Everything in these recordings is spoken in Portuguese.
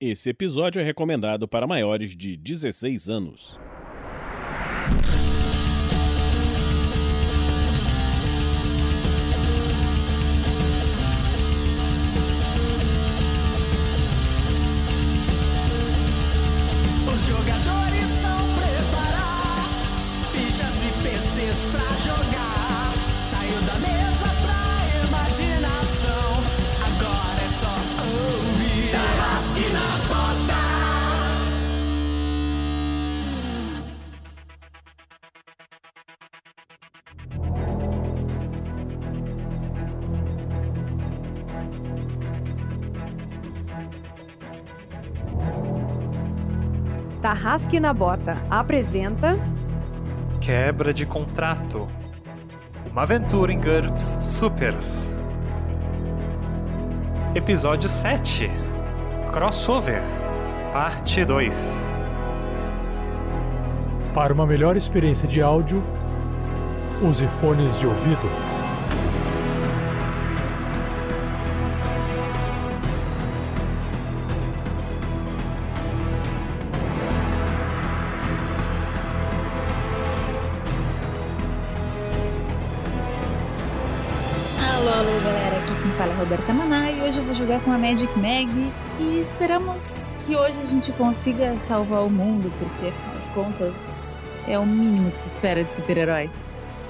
Esse episódio é recomendado para maiores de 16 anos. Na Bota apresenta Quebra de contrato. Uma aventura em GURPS Supers. Episódio 7. Crossover. Parte 2. Para uma melhor experiência de áudio, use fones de ouvido. Magic Mag e esperamos que hoje a gente consiga salvar o mundo, porque afinal de contas é o mínimo que se espera de super-heróis.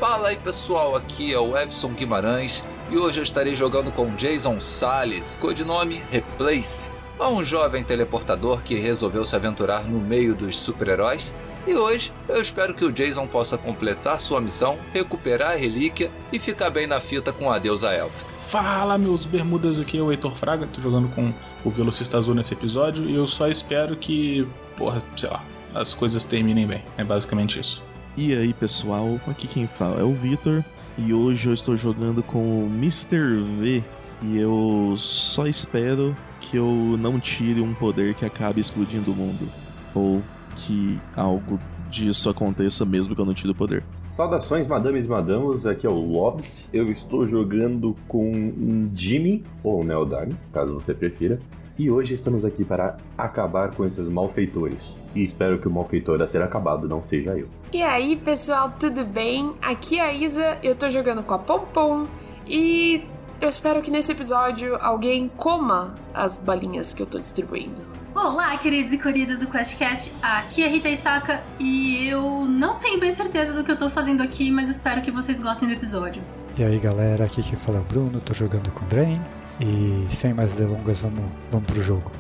Fala aí pessoal, aqui é o Evson Guimarães e hoje eu estarei jogando com Jason Salles, codinome Replace, é um jovem teleportador que resolveu se aventurar no meio dos super-heróis. E hoje eu espero que o Jason possa completar sua missão, recuperar a relíquia e ficar bem na fita com a deusa élfica. Fala, meus bermudas, aqui é o Heitor Fraga, tô jogando com o Velocista Azul nesse episódio e eu só espero que, porra, sei lá, as coisas terminem bem. É basicamente isso. E aí pessoal, aqui quem fala é o Vitor e hoje eu estou jogando com o Mr. V e eu só espero que eu não tire um poder que acabe explodindo o mundo ou que algo disso aconteça mesmo que eu não tire o poder. Saudações, madames e madamos, aqui é o Lobs. Eu estou jogando com um Jimmy, ou Neodarm, caso você prefira. E hoje estamos aqui para acabar com esses malfeitores. E espero que o malfeitor a ser acabado não seja eu. E aí, pessoal, tudo bem? Aqui é a Isa, eu tô jogando com a Pompom e eu espero que nesse episódio alguém coma as balinhas que eu tô distribuindo. Olá, queridos e queridas do QuestCast. Aqui é Rita Isaka e eu não tenho bem certeza do que eu tô fazendo aqui, mas espero que vocês gostem do episódio. E aí galera, aqui quem fala é o Bruno, tô jogando com o Drain e sem mais delongas vamos, vamos pro jogo.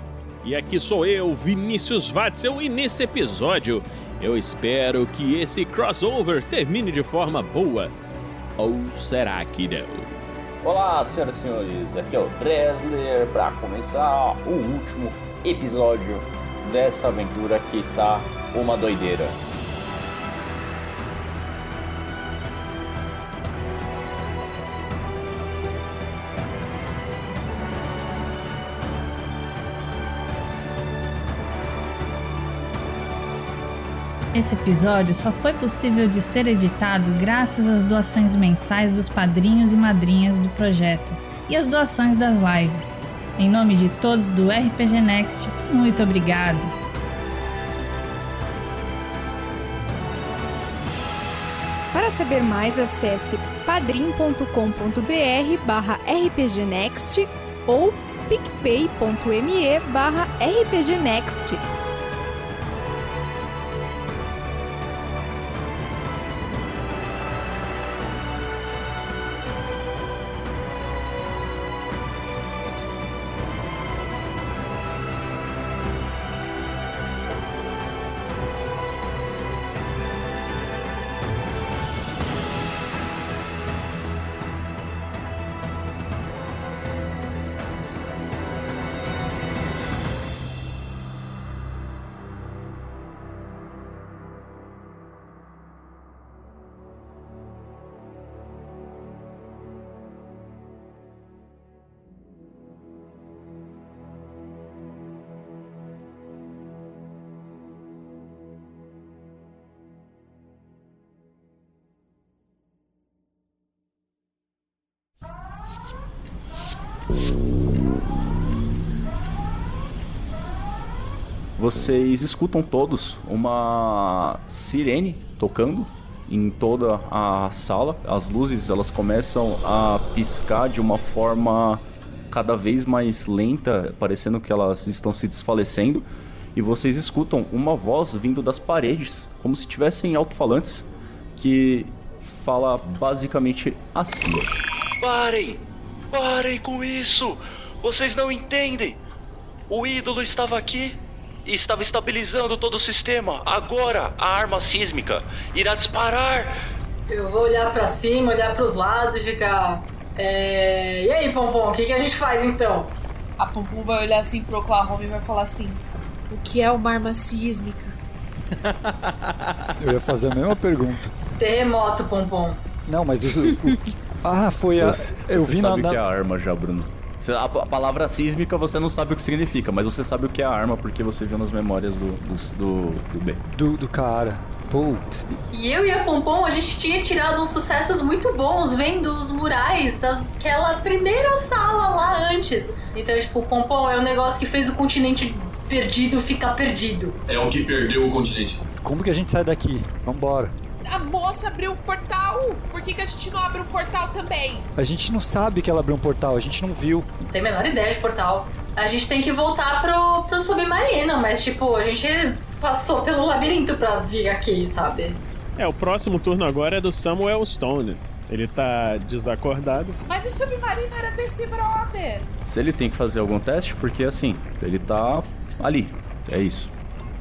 E aqui sou eu, Vinícius Watzel, e nesse episódio eu espero que esse crossover termine de forma boa. Ou será que não? Olá, senhoras e senhores, aqui é o Dresler para começar o último episódio dessa aventura que tá uma doideira. Esse episódio só foi possível de ser editado graças às doações mensais dos padrinhos e madrinhas do projeto e às doações das lives. Em nome de todos do RPG Next, muito obrigado! Para saber mais, acesse padrim.com.br barra rpgnext ou picpay.me barra rpgnext. Vocês escutam todos uma sirene tocando em toda a sala. As luzes elas começam a piscar de uma forma cada vez mais lenta, parecendo que elas estão se desfalecendo. E vocês escutam uma voz vindo das paredes, como se tivessem alto-falantes, que fala basicamente assim: Parem! Parem com isso! Vocês não entendem! O ídolo estava aqui e estava estabilizando todo o sistema. Agora a arma sísmica irá disparar. Eu vou olhar pra cima, olhar pros lados e ficar. É... E aí, Pompom, o que, que a gente faz então? A Pompom vai olhar assim pro Oklahoma e vai falar assim: O que é uma arma sísmica? Eu ia fazer a mesma pergunta. Terremoto, Pompom. Não, mas isso. o- Ah, foi a. Você, Eu você vi na. sabe o que é a arma já, Bruno. Você- A, a palavra sísmica você não sabe o que significa, mas você sabe o que é a arma porque você viu nas memórias do, do, do, do B. Do, do cara. Putz. E eu e a Pompom, a gente tinha tirado uns sucessos muito bons vendo os murais daquela primeira sala lá antes. Então, tipo, o Pompom é um negócio que fez o continente perdido ficar perdido. É o que perdeu o continente. Como que a gente sai daqui? Vambora. A moça abriu um portal! Por que, que a gente não abre um portal também? A gente não sabe que ela abriu um portal, a gente não viu. Não tem a menor ideia de portal. A gente tem que voltar pro, pro submarino, mas, tipo, a gente passou pelo labirinto pra vir aqui, sabe? É, o próximo turno agora é do Samuel Stone. Ele tá desacordado. Mas o submarino era desse brother! Se ele tem que fazer algum teste, porque assim, ele tá ali. É isso.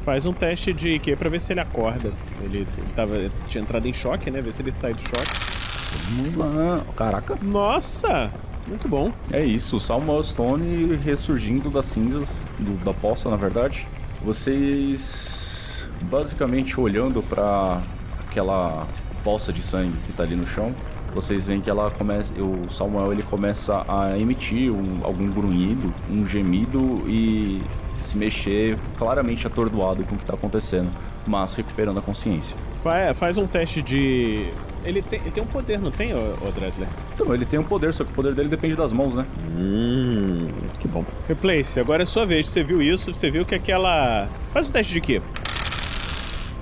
Faz um teste de quê pra ver se ele acorda. Ele, ele tava, tinha entrado em choque, né? Ver se ele sai do choque. Lá. Caraca. Nossa! Muito bom. É isso, o Samuel Stone ressurgindo das cinzas, do- da poça, na verdade. Vocês basicamente olhando pra aquela poça de sangue que tá ali no chão, vocês veem que ela começa, o Samuel ele começa a emitir um- algum grunhido, um gemido e se mexer claramente atordoado com o que tá acontecendo, mas recuperando a consciência. Fa- faz um teste de. Ele tem, ele tem um poder, não tem, ô Dressler? Então, ele tem um poder, só que o poder dele depende das mãos, né? Hum, que bom. Replace, agora é sua vez. Você viu isso, você viu que aquela. Faz o teste de quê?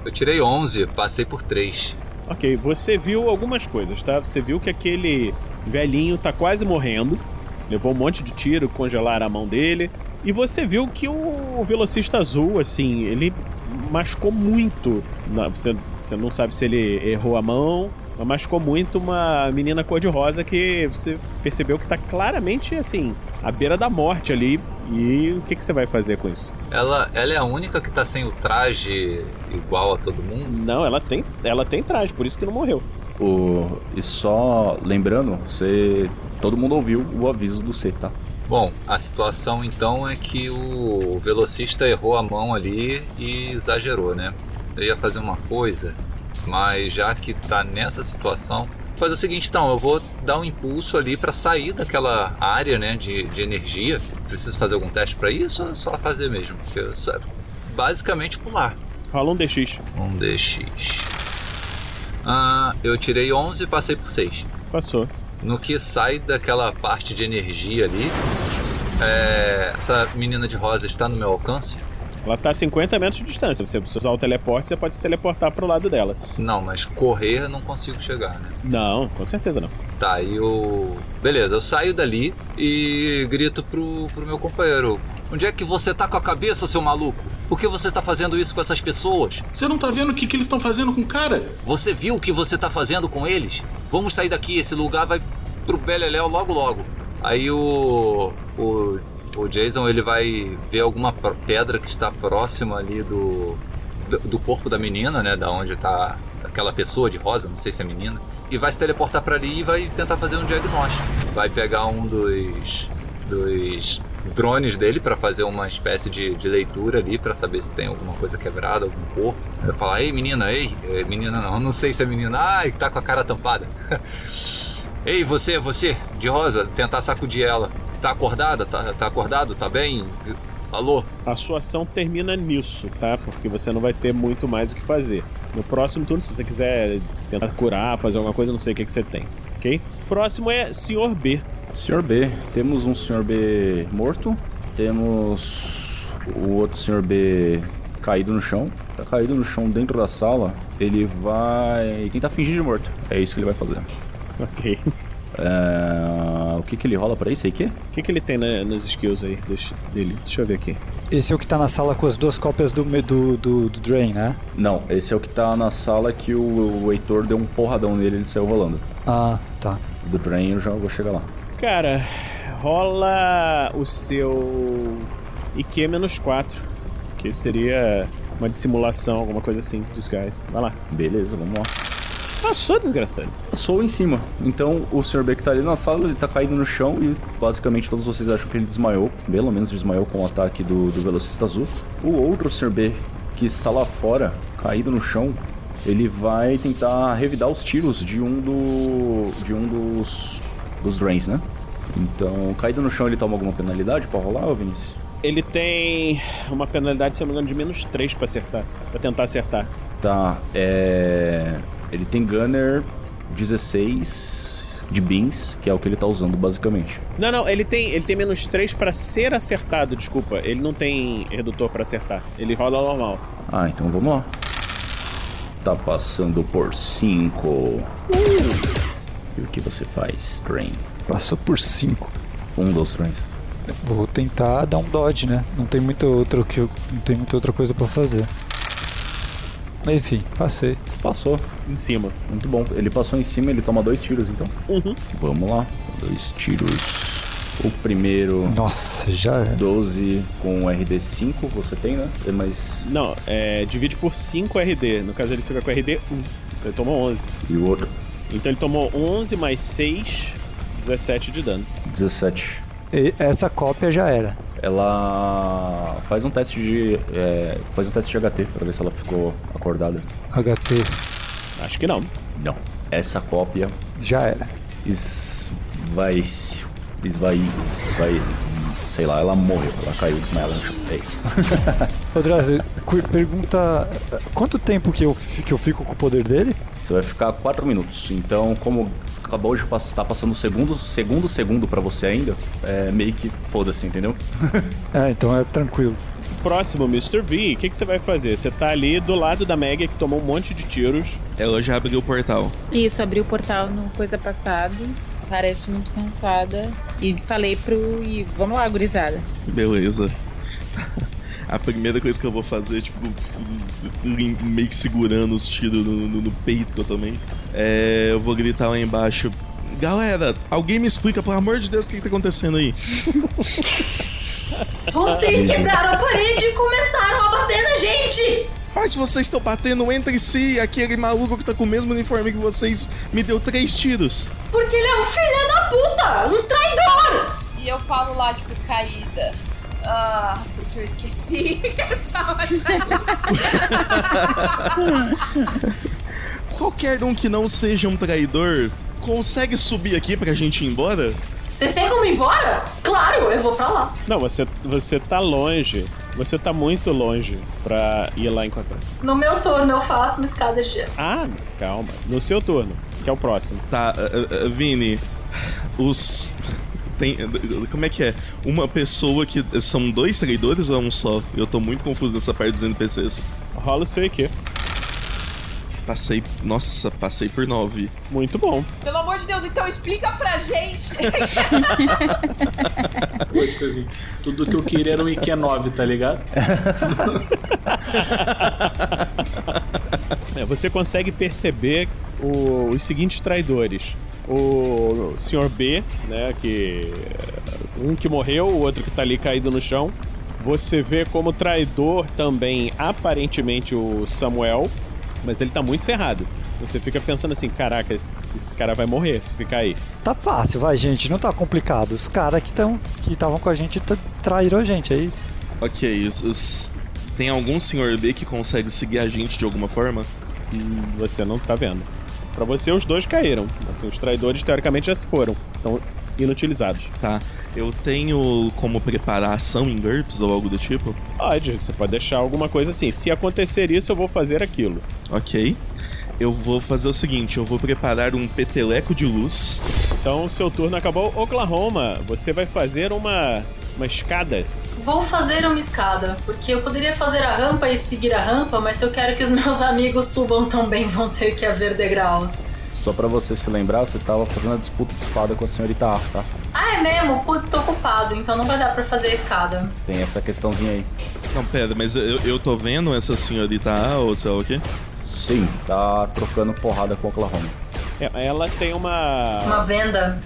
Eu tirei 11, passei por 3. Ok, você viu algumas coisas, tá? Você viu que aquele velhinho tá quase morrendo. Levou um monte de tiro, congelaram a mão dele. E você viu que o velocista azul, assim, ele machucou muito. Não, você, você não sabe se ele errou a mão, mas machucou muito uma menina cor-de-rosa que você percebeu que tá claramente, assim, à beira da morte ali. E o que, que você vai fazer com isso? Ela, ela é a única que tá sem o traje igual a todo mundo? Não, ela tem, ela tem traje, por isso que não morreu. O... E só lembrando, você. Todo mundo ouviu o aviso do C, tá? Bom, a situação então é que o velocista errou a mão ali e exagerou, né? Eu ia fazer uma coisa, mas já que tá nessa situação, faz o seguinte então, eu vou dar um impulso ali para sair daquela área, né, de, de energia. Preciso fazer algum teste para isso ou só fazer mesmo? Porque eu só, basicamente pular. Rola um DX. Um DX. Ah, eu tirei 11 e passei por 6. Passou. No que sai daquela parte de energia ali, é, essa menina de rosa está no meu alcance? Ela tá a 50 metros de distância. Se você usar o teleporte, você pode se teleportar pro lado dela. Não, mas correr eu não consigo chegar, né? Não, com certeza não. Tá, e eu. Beleza, eu saio dali e grito pro, pro meu companheiro: Onde é que você tá com a cabeça, seu maluco? Por que você tá fazendo isso com essas pessoas? Você não tá vendo o que, que eles estão fazendo com o cara? Você viu o que você tá fazendo com eles? Vamos sair daqui, esse lugar vai pro Beleléu logo logo. Aí o. O, o Jason ele vai ver alguma pedra que está próxima ali do, do. do corpo da menina, né? Da onde tá aquela pessoa de rosa, não sei se é menina. E vai se teleportar pra ali e vai tentar fazer um diagnóstico. Vai pegar um dos. dos drones dele para fazer uma espécie de, de leitura ali para saber se tem alguma coisa quebrada, algum corpo. Vai falar, ei menina, ei, eh, menina não, não sei se é menina, ai, tá com a cara tampada. ei, você, você, de rosa, tentar sacudir ela. Tá acordada? Tá, tá acordado? Tá bem? Alô? A sua ação termina nisso, tá? Porque você não vai ter muito mais o que fazer. No próximo turno, se você quiser tentar curar, fazer alguma coisa, eu não sei o que, que você tem, ok? Próximo é Sr. B. Senhor B, temos um Senhor B morto, temos o outro Sr. B caído no chão. Tá caído no chão dentro da sala. Ele vai tentar fingir de morto. É isso que ele vai fazer. Ok. É, O que que ele rola pra isso aí, que? O que, que ele tem na- nos skills aí deixa- dele? Deixa eu ver aqui. Esse é o que tá na sala com as duas cópias do, do, do, do Drain, né? Não, esse é o que tá na sala que o, o Heitor deu um porradão nele e ele saiu rolando. Ah, tá. Do Drain eu já vou chegar lá. Cara, rola o seu IQ menos 4. Que seria uma dissimulação, alguma coisa assim, disguise. Vai lá. Beleza, vamos lá. Passou, desgraçado. Passou em cima. Então o Sr. B que tá ali na sala, ele tá caído no chão e basicamente todos vocês acham que ele desmaiou. Pelo menos desmaiou com o ataque do, do velocista azul. O outro Sr. B que está lá fora, caído no chão, ele vai tentar revidar os tiros de um do. de um dos. Dos drains, né? Então, caído no chão, ele toma alguma penalidade pra rolar, ô Vinícius? Ele tem uma penalidade, se não me engano, de menos 3 pra acertar. Pra tentar acertar. Tá, é. Ele tem Gunner 16 de Beans, que é o que ele tá usando basicamente. Não, não, ele tem, ele tem menos 3 pra ser acertado, desculpa. Ele não tem redutor pra acertar. Ele rola normal. Ah, então vamos lá. Tá passando por 5. E o que você faz, Drain? Passou por 5. Um dos Drains. Vou tentar dar um dodge, né? Não tem muita outra, que eu- não tem muita outra coisa pra fazer. Mas enfim, passei. Passou. Em cima. Muito bom. Ele passou em cima, ele toma dois tiros então. Uhum. Vamos lá. Dois tiros. O primeiro. Nossa, já é. 12 com RD5, você tem, né? É mais. Não, é, divide por 5 RD. No caso, ele fica com RD 1. Ele tomou 11. E o outro? Então ele tomou 11 mais 6, 17 de dano. 17. E essa cópia já era. Ela faz um teste de. é, faz um teste de HT pra ver se ela ficou acordada. HT. Acho que não. Não. Essa cópia Já era. vai. Esvai. Esvai. Sei lá, ela morreu. Ela caiu no chão. É isso. Ô Drazi, cu- pergunta. Quanto tempo que eu, que eu fico com o poder dele? Você vai ficar 4 minutos. Então, como acabou de pass- tá passando o segundo, segundo segundo pra você ainda, é meio que foda-se, entendeu? É, então é tranquilo. Próximo, Mr. V, o que, que você vai fazer? Você tá ali do lado da Meg, que tomou um monte de tiros. Ela já abriu o portal. Isso, abri o portal no coisa passado. Parece muito cansada. E falei pro. E vamos lá, gurizada. Beleza. A primeira coisa que eu vou fazer, tipo, meio que segurando os tiros no, no- no peito que eu tomei, é. Eu vou gritar lá embaixo. Galera, alguém me explica, pelo amor de Deus, o que, que tá acontecendo aí? Vocês quebraram a parede e começaram a bater na gente! Mas vocês estão batendo entre si, aquele maluco que tá com o mesmo uniforme que vocês me deu três tiros. Porque ele é um filho da puta! Um traidor! E eu falo lá, tipo, caída. Ah, porque eu esqueci que eu estava Qualquer um que não seja um traidor consegue subir aqui pra gente ir embora? Vocês têm como ir embora? Claro, eu vou pra lá. Não, você, você tá longe. Você tá muito longe pra ir lá encontrar. No meu turno eu faço uma escada de gelo. Ah, calma. No seu turno, que é o próximo. Tá, uh, uh, Vini, os. Tem, como é que é? Uma pessoa que. São dois traidores ou é um só? Eu tô muito confuso nessa parte dos NPCs. Rola o seu IQ. Passei. Nossa, passei por nove. Muito bom. Pelo amor de Deus, então explica pra gente. Pô, tipo assim, tudo que eu queria era um IQ 9, tá ligado? É, você consegue perceber o- os seguintes traidores. O Sr. B, né, que um que morreu, o outro que tá ali caído no chão. Você vê como traidor também aparentemente o Samuel, mas ele tá muito ferrado. Você fica pensando assim, caraca, esse, esse cara vai morrer se ficar aí. Tá fácil, vai, gente, não tá complicado. Os caras que estão que estavam com a gente tra- traíram a gente, é isso. Ok, os, os- tem algum senhor B que consegue seguir a gente de alguma forma? Hum, Você não tá vendo. Pra você, os dois caíram. Assim, os traidores, teoricamente, já se foram. Estão inutilizados. Tá. Eu tenho como preparar ação em GURPS ou algo do tipo? Pode, você pode deixar alguma coisa assim. Se acontecer isso, eu vou fazer aquilo. Ok. Eu vou fazer o seguinte, eu vou preparar um peteleco de luz. Então, seu turno acabou. Oklahoma, você vai fazer uma, uma escada. vou fazer uma escada, porque eu poderia fazer a rampa e seguir a rampa, mas se eu quero que os meus amigos subam também, vão ter que haver degraus. Só pra você se lembrar, você tava fazendo a disputa de espada com a senhorita A, tá? Ah, é mesmo? Putz, tô ocupado, então não vai dar pra fazer a escada. Tem essa questãozinha aí. Não, pera, mas eu, eu tô vendo essa senhorita A ou sei lá o quê? Sim, tá trocando porrada com o Oklahoma. É, Ela tem uma. Uma venda.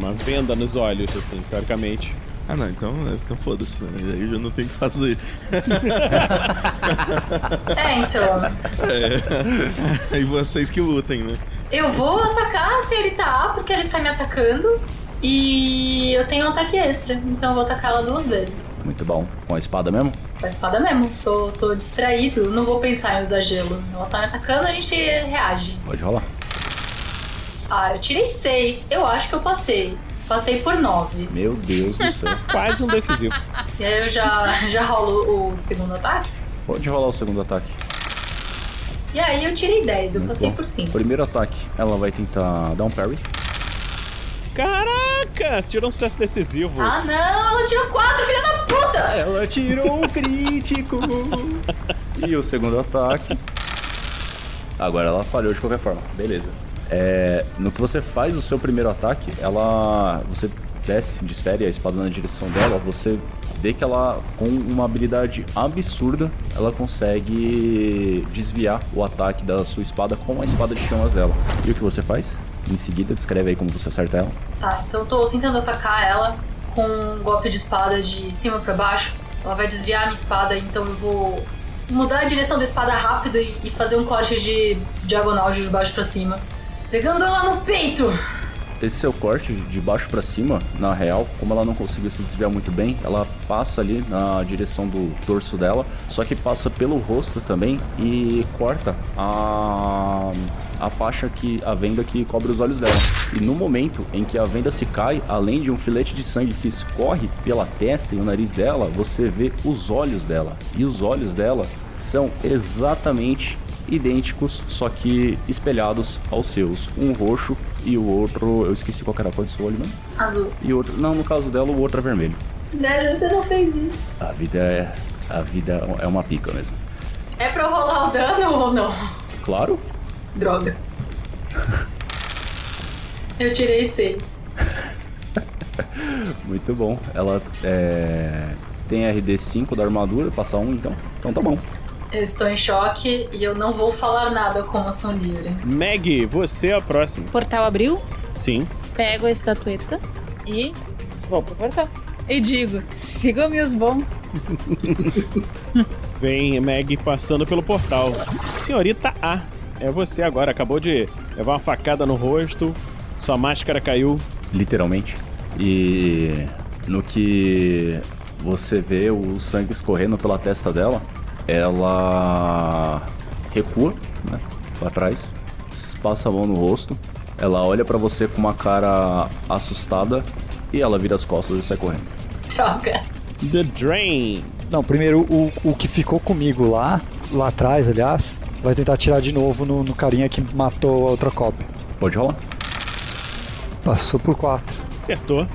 Uma venda nos olhos, assim, teoricamente. Ah, não, então, então foda-se, né? Aí eu já não tenho o que fazer. É, então. É. E vocês que lutem, né? Eu vou atacar a senhorita A porque ela está me atacando. E eu tenho um ataque extra, então eu vou atacar ela duas vezes. Muito bom. Com a espada mesmo? Com a espada mesmo. Tô, tô distraído, não vou pensar em usar gelo. Ela tá me atacando, a gente reage. Pode rolar. Ah, eu tirei seis. Eu acho que eu passei. Passei por nove. Meu Deus do céu. Quase um decisivo. E aí eu já, já rolo o segundo ataque. Pode rolar o segundo ataque. E aí eu tirei 10, eu Muito passei bom. por 5. Primeiro ataque, ela vai tentar dar um parry. Caraca! Tirou um sucesso decisivo. Ah não, ela tirou 4, filha da puta! Ela tirou um crítico! e o segundo ataque. Agora ela falhou de qualquer forma. Beleza. É, no que você faz o seu primeiro ataque, ela. Você desce, desfere a espada na direção dela, você vê que ela, com uma habilidade absurda, ela consegue desviar o ataque da sua espada com a espada de chamas dela. E o que você faz? Em seguida, descreve aí como você acerta ela. Tá, então eu tô tentando atacar ela com um golpe de espada de cima pra baixo. Ela vai desviar a minha espada, então eu vou mudar a direção da espada rápido e, fazer um corte de diagonal de baixo pra cima. Pegando ela no peito! Esse seu corte de baixo pra cima, na real, como ela não conseguiu se desviar muito bem, ela passa ali na direção do torso dela, só que passa pelo rosto também e corta a a faixa que a venda que cobre os olhos dela. E no momento em que a venda se cai, além de um filete de sangue que escorre pela testa e o nariz dela, você vê os olhos dela. E os olhos dela são exatamente idênticos, só que espelhados aos seus. Um roxo e o outro, eu esqueci qual era a cor do seu olho mesmo. Azul. E outro, não, no caso dela, o outro é vermelho. Né, você não fez isso. A vida é a vida é uma pica mesmo. É pra eu rolar o dano ou não? Claro. Droga. Eu tirei 6. Muito bom. Ela é, tem RD5 da armadura, passa um então. Então tá bom. Eu estou em choque e eu não vou falar nada com ação livre. Meg, você é a próxima. O portal abriu, Sim. pego a estatueta e vou pro portal. E digo, sigam-me os bons. Vem Meg passando pelo portal. Senhorita A, é você agora. Acabou de levar uma facada no rosto, sua máscara caiu. Literalmente. E no que você vê o sangue escorrendo pela testa dela, ela recua, né, pra trás, passa a mão no rosto, ela olha pra você com uma cara assustada e ela vira as costas e sai correndo. Droga. The Drain. Não, primeiro o, o que ficou comigo lá, lá atrás, aliás, vai tentar atirar de novo no, no carinha que matou a outra cópia. Pode rolar. Passou por 4. Acertou.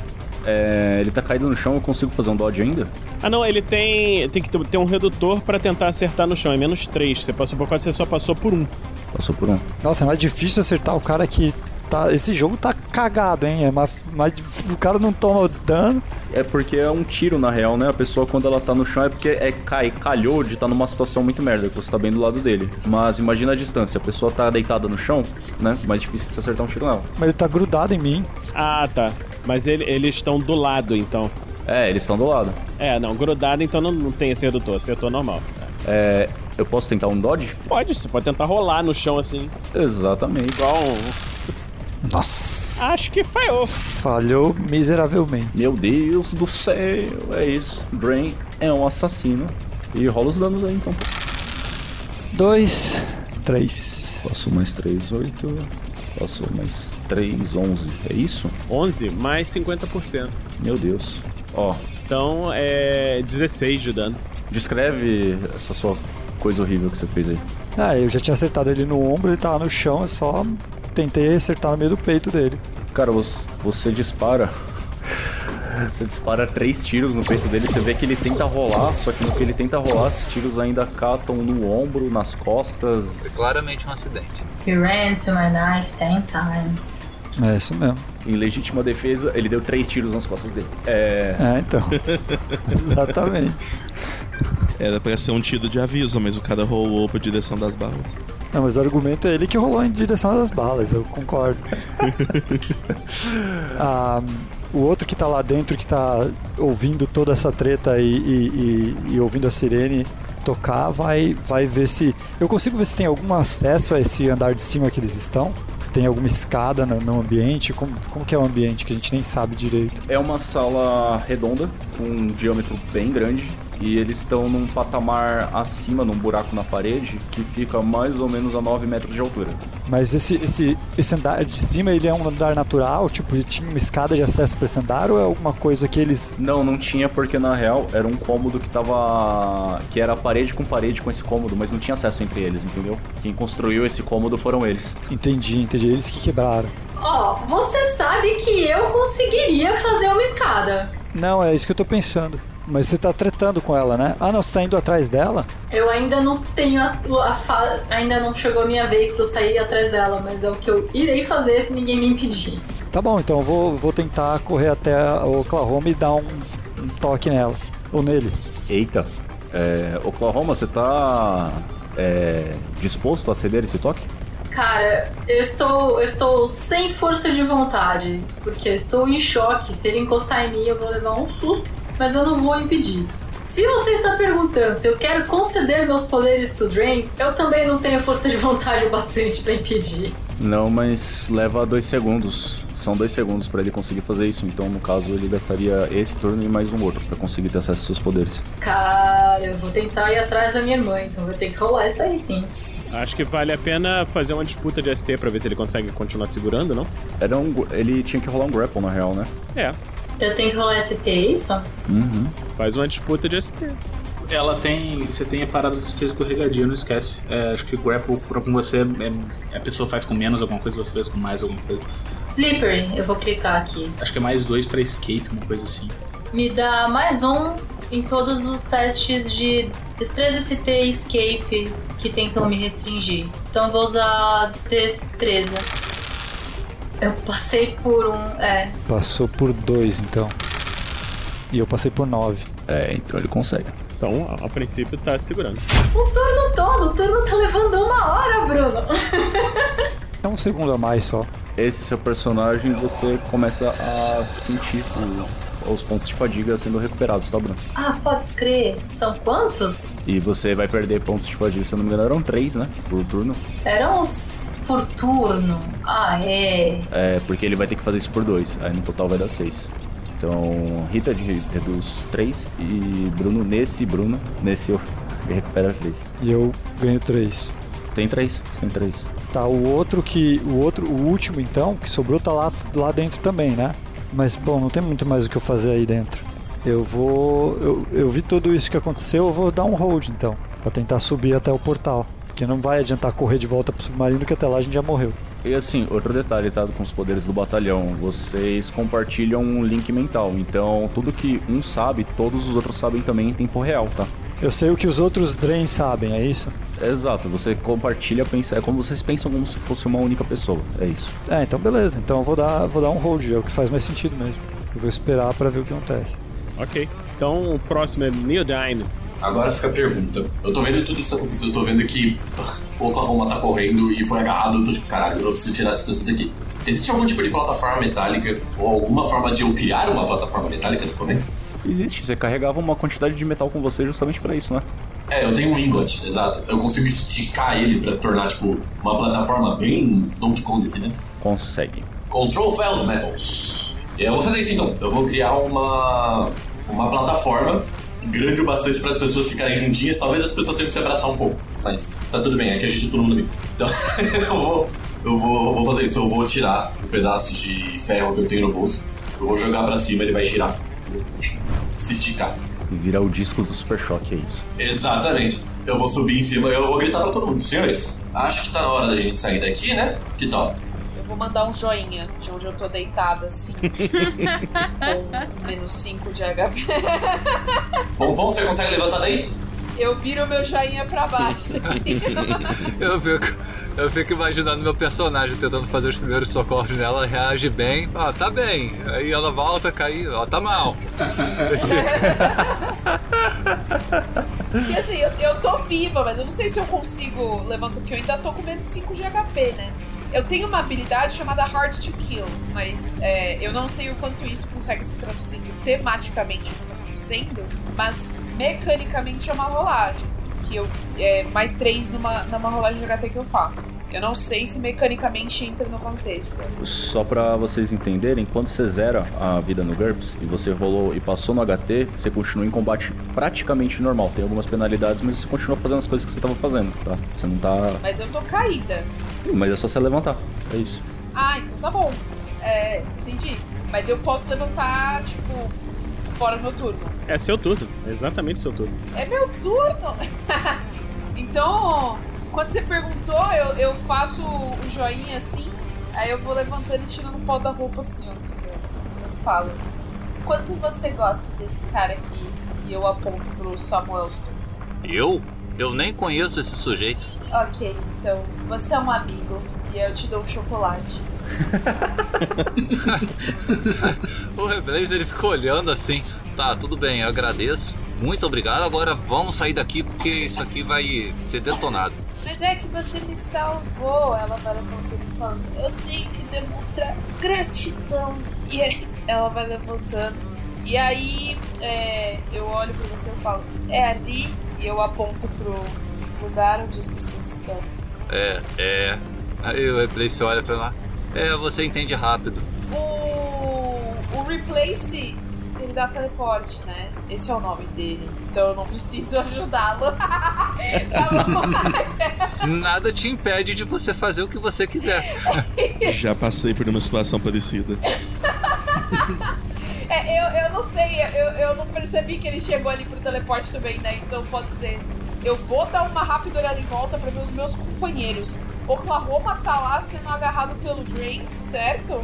É, ele tá caído no chão, eu consigo fazer um dodge ainda? Ah, não, ele tem tem que ter um redutor pra tentar acertar no chão. É menos 3. Você passou por 4, você só passou por 1. Passou por um. Nossa, é mais difícil acertar o cara que tá. Esse jogo tá cagado, hein? É mais, mais o cara não toma dano. É porque é um tiro na real, né? A pessoa quando ela tá no chão é porque é cai, calhou de estar numa situação muito merda, que você tá bem do lado dele. Mas imagina a distância, a pessoa tá deitada no chão, né? Mais difícil de você acertar um tiro nela. Mas ele tá grudado em mim. Ah, tá. Mas ele- eles estão do lado, então. É, eles estão do lado. É, não, grudado, então não, não tem esse redutor. Acertou normal. É, eu posso tentar um dodge? Pode, você pode tentar rolar no chão assim. Exatamente. Igual um... Nossa. Acho que falhou. Falhou miseravelmente. Meu Deus do céu, é isso. Drain é um assassino. E rola os danos aí então. 2, 3. Passou mais 3, 8. Passou mais 3, 11. É isso? 11 mais 50%. Meu Deus. Ó, Então é 16 de dano. descreve essa sua coisa horrível que você fez aí. Ah, eu já tinha acertado ele no ombro, ele tava no chão, eu só tentei acertar no meio do peito dele. Cara, você, dispara Você dispara três tiros no peito dele, você vê que ele tenta rolar, só que no que ele tenta rolar, os tiros ainda catam no ombro, nas costas. Foi claramente um acidente. He ran to my knife ten times. É isso mesmo. Em legítima defesa, ele deu três tiros nas costas dele. É. É, então. Exatamente. Era pra ser um tiro de aviso, mas o cara rolou pra direção das balas. Não, mas o argumento é ele que rolou em direção das balas, eu concordo. Ah, o outro que tá lá dentro, que tá ouvindo toda essa treta e, e- e- e ouvindo a sirene tocar, vai, vai ver se. Eu consigo ver se tem algum acesso a esse andar de cima que eles estão? Tem alguma escada no, no ambiente? Como, como que é o ambiente que a gente nem sabe direito? É uma sala redonda, com um diâmetro bem grande, e eles estão num patamar acima, num buraco na parede, que fica mais ou menos a 9 metros de altura. Mas esse, esse, esse andar de cima, ele é um andar natural? Tipo, ele tinha uma escada de acesso pra esse andar ou é alguma coisa que eles. Não, não tinha porque na real era um cômodo que tava. que era parede com parede com esse cômodo, mas não tinha acesso entre eles, entendeu? Quem construiu esse cômodo foram eles. Entendi, entendi. Eles que quebraram. Ó, você sabe que eu conseguiria fazer uma escada. Não, é isso que eu tô pensando. Mas você tá tretando com ela, né? Ah, não, você tá indo atrás dela? Eu ainda não tenho a, a fa- ainda não chegou a minha vez pra eu sair atrás dela, mas é o que eu irei fazer se ninguém me impedir. Tá bom, então eu vou, vou tentar correr até o Oklahoma e dar um, um toque nela. Ou nele. Eita, é, Oklahoma, você tá. é, disposto a ceder esse toque? Cara, eu estou, eu estou sem força de vontade, porque eu estou em choque. Se ele encostar em mim, eu vou levar um susto, mas eu não vou impedir. Se você está perguntando se eu quero conceder meus poderes pro Drain, eu também não tenho força de vontade o bastante pra impedir. Não, mas leva dois segundos. São dois segundos pra ele conseguir fazer isso. Então, no caso, ele gastaria esse turno e mais um outro pra conseguir ter acesso aos seus poderes. Cara, eu vou tentar ir atrás da minha irmã, então vai ter que rolar isso aí sim. Acho que vale a pena fazer uma disputa de ST pra ver se ele consegue continuar segurando, não? Era um, ele tinha que rolar um grapple, na real, né? É. Eu tenho que rolar ST, é isso? Uhum. Faz uma disputa de ST. Ela tem. Você tem a parada de ser escorregadia, não esquece. É, acho que grapple pra com você é, a pessoa faz com menos alguma coisa, você faz com mais alguma coisa. Slippery, eu vou clicar aqui. Acho que é mais dois pra escape, uma coisa assim. Me dá mais um em todos os testes de destreza ST e escape que tentam me restringir. Então eu vou usar destreza. Eu passei por um. É. Passou por dois, então. E eu passei por nove. É, então ele consegue. Então, a, a princípio, tá segurando. O turno todo, o turno tá levando uma hora, Bruno. É um segundo a mais só. Esse seu personagem, você começa a sentir o- os pontos de fadiga sendo recuperados, tá, Bruno? ah, pode crer. São quantos? E você vai perder pontos de fadiga, se eu não me engano, eram três, né? Por turno. Eram uns por turno. Ah, é. É, porque ele vai ter que fazer isso por dois. Aí no total vai dar seis. Então, Rita de- reduz três e Bruno, nesse Bruno, nesse eu recupera três. E eu ganho três. Tem três, tem três. Tá, o outro que. O outro, o último então, que sobrou, tá lá, lá dentro também, né? Mas bom, não tem muito mais o que eu fazer aí dentro. Eu vou. Eu, eu vi tudo isso que aconteceu, eu vou dar um hold então. Pra tentar subir até o portal. Porque não vai adiantar correr de volta pro submarino, que até lá a gente já morreu. E assim, outro detalhe, tá? Com os poderes do batalhão, vocês compartilham um link mental. Então, tudo que um sabe, todos os outros sabem também em tempo real, tá? Eu sei o que os outros Drain sabem, é isso? Exato, você compartilha, pensa, é como vocês pensam como se fosse uma única pessoa, é isso. É, então beleza. Então eu vou dar, vou dar um hold, é o que faz mais sentido mesmo. Eu vou esperar pra ver o que acontece. Ok. Então, o próximo é Neodyne. Agora fica a pergunta. Eu tô vendo tudo isso acontecer, eu tô vendo que o Oklahoma tá correndo e foi agarrado, eu tô tipo, caralho, eu preciso tirar essas pessoas daqui. Existe algum tipo de plataforma metálica ou alguma forma de eu criar uma plataforma metálica nesse momento? Existe, você carregava uma quantidade de metal com você justamente pra isso, né? É, eu tenho um ingot, exato. Eu consigo esticar ele pra se tornar, tipo, uma plataforma bem Donkey Kong, assim, né? Consegue. Control Files Metals. Eu vou fazer isso então. Eu vou criar uma, uma plataforma grande o bastante para as pessoas ficarem juntinhas. Talvez as pessoas tenham que se abraçar um pouco. Mas tá tudo bem, é que a gente é todo mundo amigo. Então eu vou. Eu vou, vou fazer isso, eu vou tirar o pedaço de ferro que eu tenho no bolso, eu vou jogar pra cima, ele vai girar, se esticar. E virar o disco do Super Choque, é isso. Exatamente. Eu vou subir em cima e eu vou gritar pra todo mundo. Senhores, acho que tá na hora da gente sair daqui, né? Que tal? vou mandar um joinha de onde eu tô deitada, assim. com menos 5 de HP. Bom, bom, você consegue levantar daí? Eu viro meu joinha pra baixo, assim. Eu fico, eu fico imaginando meu personagem tentando fazer os primeiros socorros nela, reage bem, ó, tá bem. Aí ela volta a cair, ó, tá mal. Porque assim, eu, eu tô viva, mas eu não sei se eu consigo levantar, porque eu ainda tô com menos 5 de HP, né? Eu tenho uma habilidade chamada Hard to Kill, mas é, eu não sei o quanto isso consegue se traduzir tematicamente no que mas mecanicamente é uma rolagem. Que eu. É, mais 3 numa, numa rolagem de HT que eu faço. Eu não sei se mecanicamente entra no contexto. Só pra vocês entenderem, quando você zera a vida no GURPS e você rolou e passou no HT, você continua em combate praticamente normal. Tem algumas penalidades, mas você continua fazendo as coisas que você tava fazendo, tá? Você não tá. Mas eu tô caída. Mas é só você levantar. É isso. Ah, então tá bom. É, entendi. Mas eu posso levantar, tipo, fora do meu turno. É seu turno, é exatamente seu turno. É meu turno! então, quando você perguntou, eu, eu faço o joinha assim, aí eu vou levantando e tirando o pó da roupa assim, ó, entendeu? Eu falo, quanto você gosta desse cara aqui? E eu aponto pro Samuelston. Eu? Eu nem conheço esse sujeito. Ok, então, você é um amigo e eu te dou um chocolate. o Reblaze ele ficou olhando assim. Tá, tudo bem, eu agradeço. Muito obrigado. Agora vamos sair daqui porque isso aqui vai ser detonado. Mas é que você me salvou. Ela vai levantando e falando: Eu tenho que demonstrar gratidão. E aí ela vai levantando. E aí é, eu olho pra você e falo: É ali. E eu aponto pro lugar onde as pessoas estão. É, é. Aí o Replace olha pra lá. É, você entende rápido. O, o Replace, ele dá teleporte, né? Esse é o nome dele. Então eu não preciso ajudá-lo. tá bom? Nada te impede de você fazer o que você quiser. Já passei por uma situação parecida. É, eu, eu não sei, eu, eu não percebi que ele chegou ali pro teleporte também, né? Então pode ser. Eu vou dar uma rápida olhada em volta pra ver os meus companheiros. Oklahoma tá lá sendo agarrado pelo Drain, certo?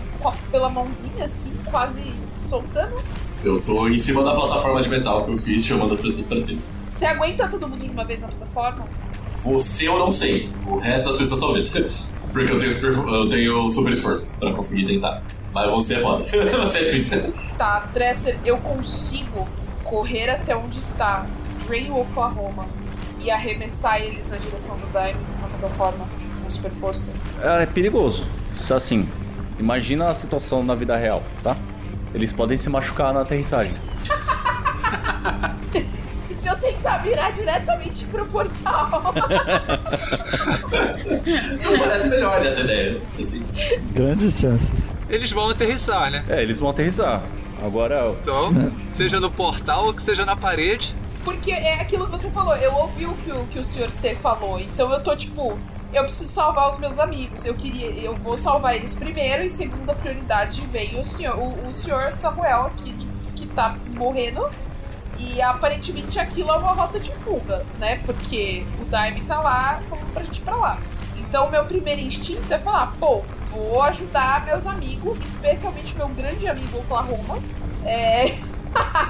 Pela mãozinha assim, quase soltando. Eu tô em cima da plataforma de metal que eu fiz, chamando as pessoas pra cima. Você aguenta todo mundo de uma vez na plataforma? Você eu não sei. O resto das pessoas talvez. Porque eu tenho super, eu tenho super esforço pra conseguir tentar. Mas você é foda. você é difícil. Tá, Dresser, eu consigo correr até onde está Drain Oklahoma e arremessar eles na direção do Daime na plataforma com super força. É perigoso. Isso assim, imagina a situação na vida real, tá? Eles podem se machucar na aterrissagem. E se eu tentar virar diretamente pro portal? Parece melhor essa ideia. Assim. Grandes chances. Eles vão aterrissar, né? É, eles vão aterrissar. Agora. Então, seja no portal ou que seja na parede. Porque é aquilo que você falou, eu ouvi o que o, que o Sr. C falou, então eu tô tipo, eu preciso salvar os meus amigos. Eu queria, eu vou salvar eles primeiro, e segunda prioridade vem o senhor, o, o senhor Samuel aqui, de- que tá morrendo. E aparentemente aquilo é uma rota de fuga, né? Porque o Daime tá lá falando pra gente ir pra lá. Então, o meu primeiro instinto é falar, pô, vou ajudar meus amigos, especialmente meu grande amigo Oklahoma. É.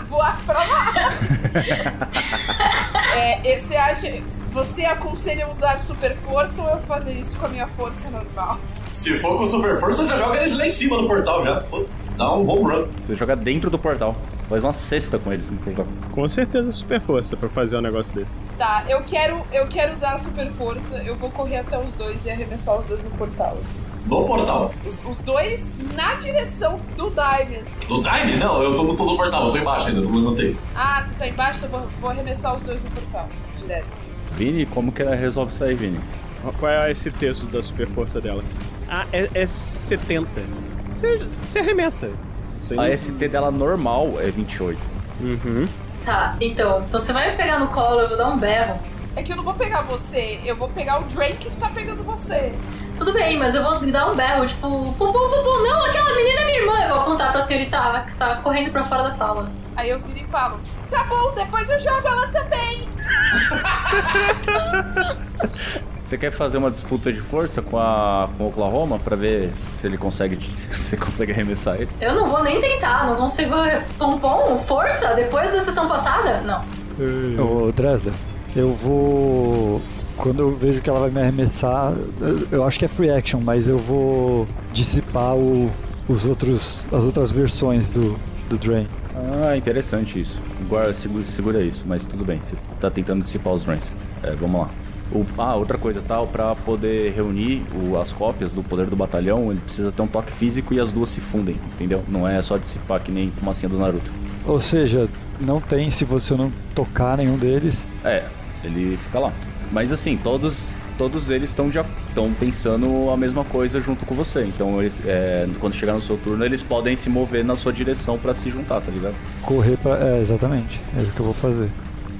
voar pra lá. É, você acha. Você aconselha usar super força ou eu fazer isso com a minha força normal? Se for com super força, já joga eles lá em cima do portal já. Dá um home run. Você joga dentro do portal. Faz uma cesta com eles no. Com certeza super força pra fazer um negócio desse. Tá, eu quero, eu quero usar a super força, eu vou correr até os dois e arremessar os dois no portal. assim. No portal. Os, os dois na direção do Daime, assim. No time? Não, eu tô no todo portal, eu tô embaixo ainda, não levantei. Ah, você tá embaixo, então eu vou, vou arremessar os dois no portal, direto. Vini, como que ela resolve isso aí, Vini? Qual é esse texto da super força dela? Ah, é, é 70. Você, você arremessa. Aí- A ST dela normal é 28. Uhum. Tá, então. Então você vai me pegar no colo, eu vou dar um berro. É que eu não vou pegar você, eu vou pegar o Drain que está pegando você. Tudo bem, mas eu vou dar um berro, tipo, pum, pum, pum, pum, não, aquela menina é minha irmã. Eu vou apontar pra senhorita Ava, que está correndo pra fora da sala. Aí eu viro e falo, tá bom, depois eu jogo ela também. Você quer fazer uma disputa de força com a com o Oklahoma pra ver se ele consegue se você consegue arremessar ele? Eu não vou nem tentar, não consigo. Pompom, força? Depois da sessão passada? Não. Ô, Dresden, eu vou. Quando eu vejo que ela vai me arremessar, eu- acho que é free action, mas eu vou dissipar o- os outros, as outras versões do, do Drain. Ah, interessante isso. Guarda, segura, segura isso, mas tudo bem. Você tá tentando dissipar os drains. É, vamos lá. O- ah, outra coisa, tal, pra poder reunir o- as cópias do poder do batalhão, ele precisa ter um toque físico e as duas se fundem, entendeu? Não é só dissipar que nem fumacinha do Naruto. Ou seja, não tem se você não tocar nenhum deles. É, ele fica lá. Mas assim, todos, todos eles estão estão pensando a mesma coisa junto com você. Então, eles, é, quando chegar no seu turno, eles podem se mover na sua direção pra se juntar, tá ligado? Correr pra. É, exatamente. É o que eu vou fazer.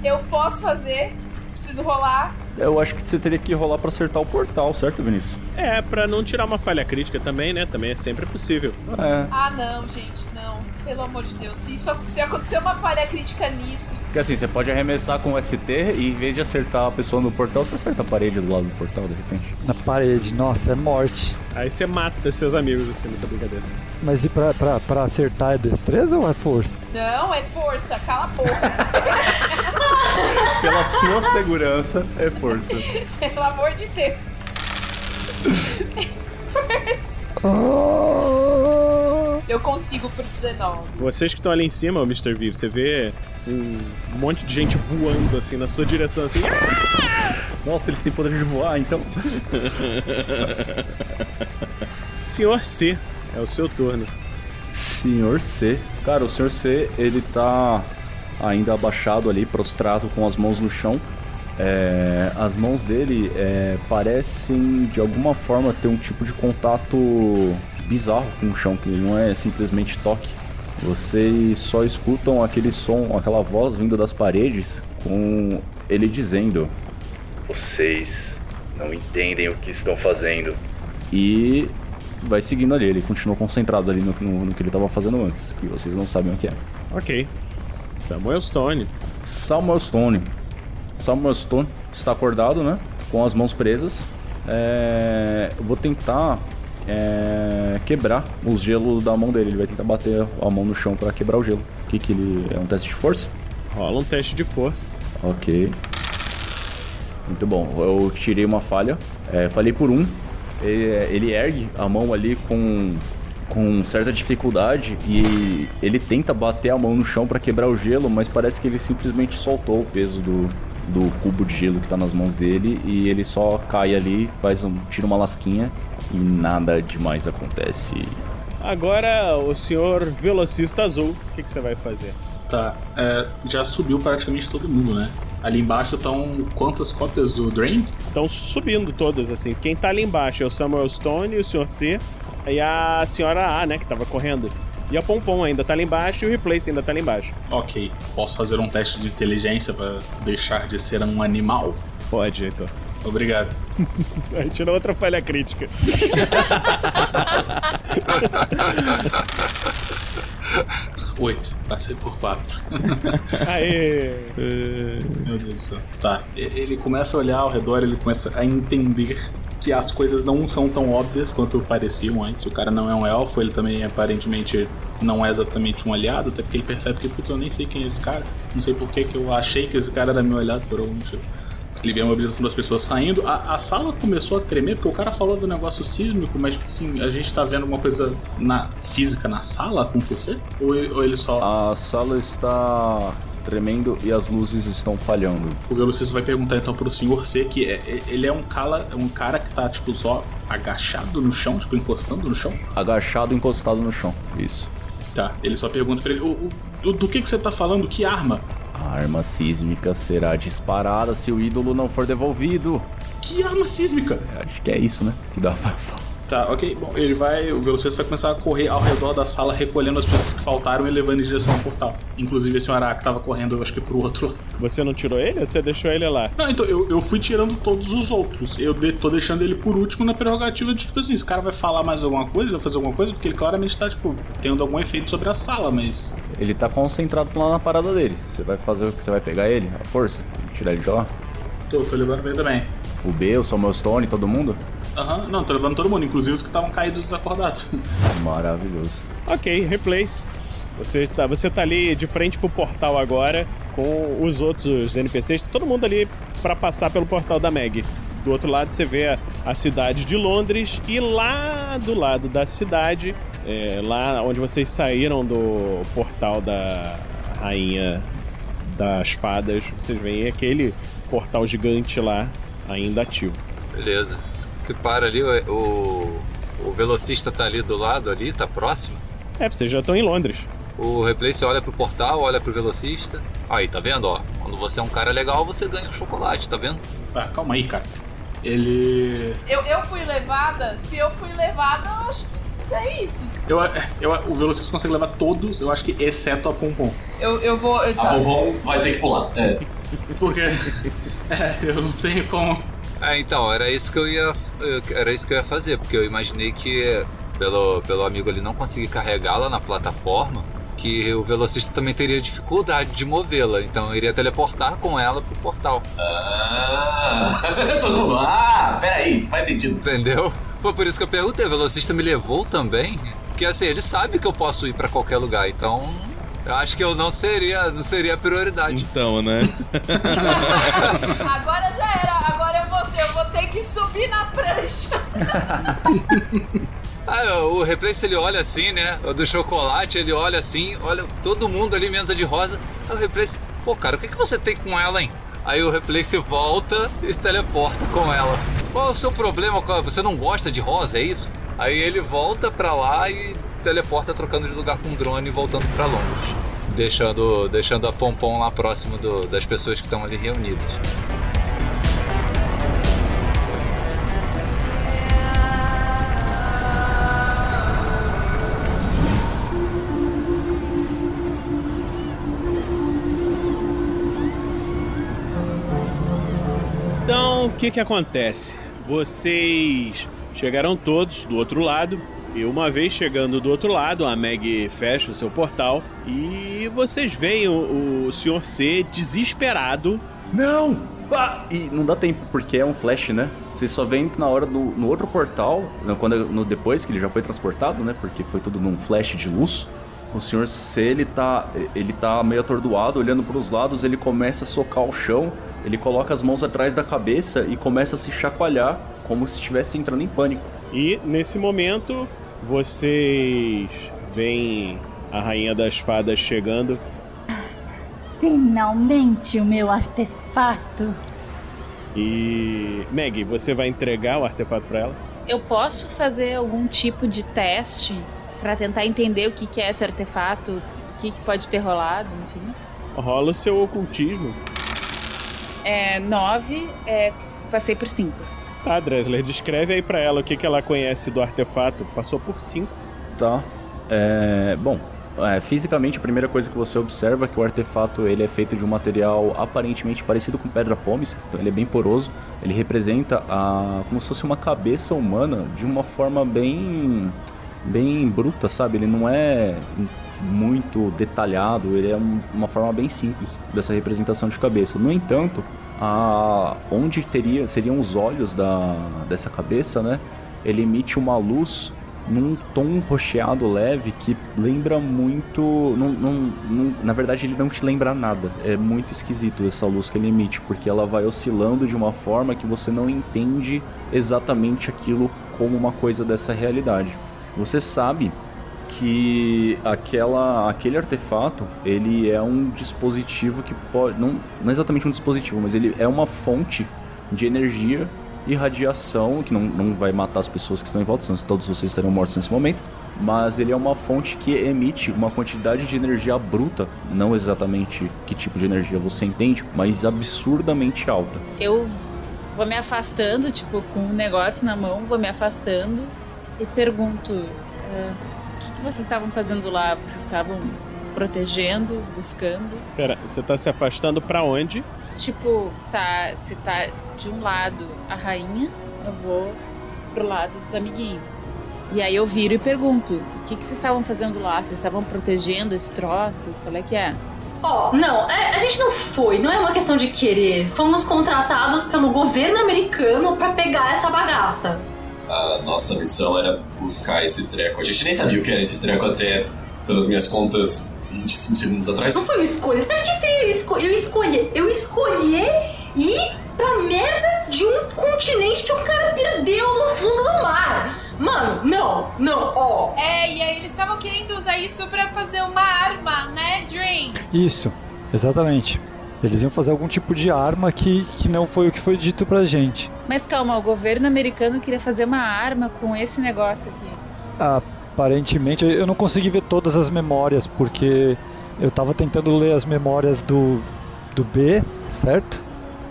Eu posso fazer, preciso rolar. Eu acho que você teria que rolar pra acertar o portal, certo, Vinícius? É, pra não tirar uma falha crítica também, né? Também é sempre possível. É. Ah, não, gente, não. Pelo amor de Deus. Se, isso, se acontecer uma falha crítica nisso, Porque assim, você pode arremessar com o ST e em vez de acertar a pessoa no portal, você acerta a parede do lado do portal, de repente. Na parede. Nossa, é morte. Aí você mata seus amigos assim nessa brincadeira. Mas e pra, pra, pra acertar é destreza ou é força? não, é força, cala a boca. Pela sua segurança, é força. Pelo amor de Deus. Força. Eu consigo por 19. Vocês que estão ali em cima, o Mr. V, você vê um monte de gente voando assim na sua direção, assim. Nossa, eles têm poder de voar, então. Senhor C, é o seu turno. Senhor C. Cara, o Senhor C, ele tá ainda abaixado ali, prostrado com as mãos no chão. É, as mãos dele é, parecem de alguma forma ter um tipo de contato bizarro com o chão, que não é simplesmente toque. Vocês só escutam aquele som, aquela voz vindo das paredes, com ele dizendo: Vocês não entendem o que estão fazendo. E vai seguindo ali, ele continua concentrado ali no, no- no que ele estava fazendo antes, que vocês não sabem o que é. Ok. Samuel Stone. Samuel Stone. Samuel Stone está acordado, né? Com as mãos presas. É, eu vou tentar é, quebrar os gelos da mão dele. Ele vai tentar bater a mão no chão para quebrar o gelo. O que, que ele. É um teste de força? Rola um teste de força. Ok. Muito bom. Eu tirei uma falha. É, falhei por um. Ele, ele ergue a mão ali com, com certa dificuldade e ele tenta bater a mão no chão para quebrar o gelo, mas parece que ele simplesmente soltou o peso do, do cubo de gelo que tá nas mãos dele e ele só cai ali, faz um, tira uma lasquinha e nada demais acontece. Agora o senhor velocista azul, o que, que você vai fazer? Tá, é, já subiu praticamente todo mundo, né? Ali embaixo estão quantas cópias do Drain? Estão subindo todas, assim. Quem tá ali embaixo é o Samuel Stone, o senhor C e a senhora A, né, que tava correndo. E a Pompom ainda tá lá embaixo e o Replace ainda tá lá embaixo. Ok, posso fazer um teste de inteligência pra deixar de ser um animal? Pode, Heitor. Obrigado. Aí tirou outra falha crítica. Oito, passei por quatro. Aê! Meu Deus do céu. Tá, ele começa a olhar ao redor, ele começa a entender que as coisas não são tão óbvias quanto pareciam antes. O cara não é um elfo, ele também aparentemente não é exatamente um aliado, até porque ele percebe que, putz, eu nem sei quem é esse cara. Não sei por que que eu achei que esse cara era meu aliado por algum motivo. Ele vê a mobilização das pessoas saindo. A, a sala começou a tremer, porque o cara falou do negócio sísmico, mas, tipo assim, a gente tá vendo uma coisa na física na sala acontecer? Ou ele, ou ele só. A sala está tremendo e as luzes estão falhando. O velocista vai perguntar então pro senhor C que é, é- ele é um cara, um cara que tá, tipo, só agachado no chão, tipo, encostando no chão. Agachado encostado no chão. Isso. Tá, ele só pergunta pra ele, o, o- do, do que que você tá falando? Que arma? A arma sísmica será disparada se o ídolo não for devolvido. Que arma sísmica? Acho que é isso, né? Que dá pra falar. Tá, ok. Bom, ele vai. O velocista vai começar a correr ao redor da sala, recolhendo as pessoas que faltaram e levando em direção ao portal. Inclusive esse Araki tava correndo, eu acho que pro outro lado. Você não tirou ele ou você deixou ele lá? Não, então eu, eu fui tirando todos os outros. Eu de- tô deixando ele por último na prerrogativa de, tipo assim, esse cara vai falar mais alguma coisa, vai fazer alguma coisa, porque ele claramente tá, tipo, tendo algum efeito sobre a sala, mas. Ele tá concentrado lá na parada dele. Você vai fazer o que? Você vai pegar ele? A força? Tirar ele de lá? Tô, tô levando bem também. O B, o Samuel Stone, todo mundo? Aham, não, tô levando todo mundo, inclusive os que estavam caídos desacordados. Maravilhoso. Ok, replace. Você tá, você tá ali de frente pro portal agora, com os outros NPCs, tá todo mundo ali pra passar pelo portal da Meg. Do outro lado você vê a, a cidade de Londres e lá do lado da cidade, é, lá onde vocês saíram do portal da rainha das fadas, vocês veem aquele portal gigante lá ainda ativo. Beleza. Que para ali, o, o, o velocista tá ali do lado ali, tá próximo. É, vocês já estão em Londres. O replace olha pro portal, olha pro velocista. Aí, tá vendo, ó? Quando você é um cara legal, você ganha um chocolate, tá vendo? Tá, calma aí, cara. Ele. Eu, eu fui levada, se eu fui levada, eu acho que é isso. Eu, eu, o velocista consegue levar todos, eu acho que exceto a Pompom. Eu, eu vou. Eu, A Pompom vai ter que pular. É. Porque. é, eu não tenho como. Ah, então, era isso que eu ia. eu- Era isso que eu ia fazer, porque eu imaginei que pelo, pelo amigo ali não conseguir carregá-la na plataforma, que o velocista também teria dificuldade de movê-la. Então eu iria teleportar com ela pro portal. Ah, todo mundo. Ah, peraí, isso faz sentido. Entendeu? Foi por isso que eu perguntei, o velocista me levou também? Porque assim, ele sabe que eu posso ir pra qualquer lugar, então. Eu acho que eu não seria, não seria a prioridade. Então, né? Agora já era, subir na prancha. Ah, o replace ele olha assim, né? Do chocolate, ele olha assim, olha todo mundo ali, menos a de rosa. Aí o replace, pô, cara, o que, que você tem com ela, hein? Aí o replace volta e se teleporta com ela. Qual é o seu problema? Você não gosta de rosa, é isso? Aí ele volta pra lá e se teleporta trocando de lugar com o drone e voltando pra Londres. Deixando, deixando a Pompom lá próximo do- das pessoas que estão ali reunidas. Que que acontece? Vocês chegaram todos do outro lado. E uma vez chegando do outro lado, a Meg fecha o seu portal e vocês veem o, o Sr. C desesperado. Não! Ah! E não dá tempo, porque é um flash, né? Você só vem na hora do no outro portal, quando no depois que ele já foi transportado, né? Porque foi tudo num flash de luz. O senhor C, ele tá, ele tá meio atordoado, olhando para os lados, ele começa a socar o chão, ele coloca as mãos atrás da cabeça e começa a se chacoalhar, como se estivesse entrando em pânico. E nesse momento, vocês veem a Rainha das Fadas chegando. Finalmente o meu artefato. E. Meg, você vai entregar o artefato pra ela? Eu posso fazer algum tipo de teste pra tentar entender o que, que é esse artefato, o que, que pode ter rolado, enfim. Rola o seu ocultismo. É, nove, é, passei por cinco. Tá, Dresler, descreve aí pra ela o que, que ela conhece do artefato. Passou por 5. Tá. É, bom, é, fisicamente a primeira coisa que você observa é que o artefato ele é feito de um material aparentemente parecido com pedra pómez, então ele é bem poroso. Ele representa a, como se fosse uma cabeça humana de uma forma bem bem bruta, sabe? Ele não é muito detalhado, ele é um- uma forma bem simples dessa representação de cabeça. No entanto, a, onde teria seriam os olhos da, dessa cabeça, né? Ele emite uma luz num tom rocheado leve que lembra muito. Não- na verdade, ele não te lembra nada. É muito esquisito essa luz que ele emite, porque ela vai oscilando de uma forma que você não entende exatamente aquilo como uma coisa dessa realidade. Você sabe que aquela, aquele artefato ele é um dispositivo que pode. Não, não é exatamente um dispositivo, mas ele é uma fonte de energia e radiação que não, não vai matar as pessoas que estão em volta, senão todos vocês estarão mortos nesse momento. Mas ele é uma fonte que emite uma quantidade de energia bruta, não exatamente que tipo de energia você entende, mas absurdamente alta. Eu vou me afastando, tipo, com um negócio na mão, vou me afastando e pergunto: o que, que vocês estavam fazendo lá? Vocês estavam protegendo, buscando? Pera, você tá se afastando pra onde? Tipo, tá, se tá de um lado a rainha, eu vou pro lado dos amiguinhos. E aí eu viro e pergunto: o que, que vocês estavam fazendo lá? Vocês estavam protegendo esse troço? Qual é que é? Ó, não, é, a gente não foi, não é uma questão de querer. Fomos contratados pelo governo americano pra pegar essa bagaça. A nossa missão era buscar esse treco. A gente nem sabia o que era esse treco até, pelas minhas contas, 25 segundos atrás. Não foi uma escolha. Você acha que seria eu, esco eu escolher? Eu escolher ir pra merda de um continente que o cara perdeu no fundo do mar. Mano, não, não, ó. É, e aí eles estavam querendo usar isso pra fazer uma arma, né, Dream? Isso, exatamente. Eles iam fazer algum tipo de arma que, que não foi o que foi dito pra gente. Mas calma, o governo americano queria fazer uma arma com esse negócio aqui. Aparentemente, eu não consegui ver todas as memórias, porque eu tava tentando ler as memórias do, do B, certo?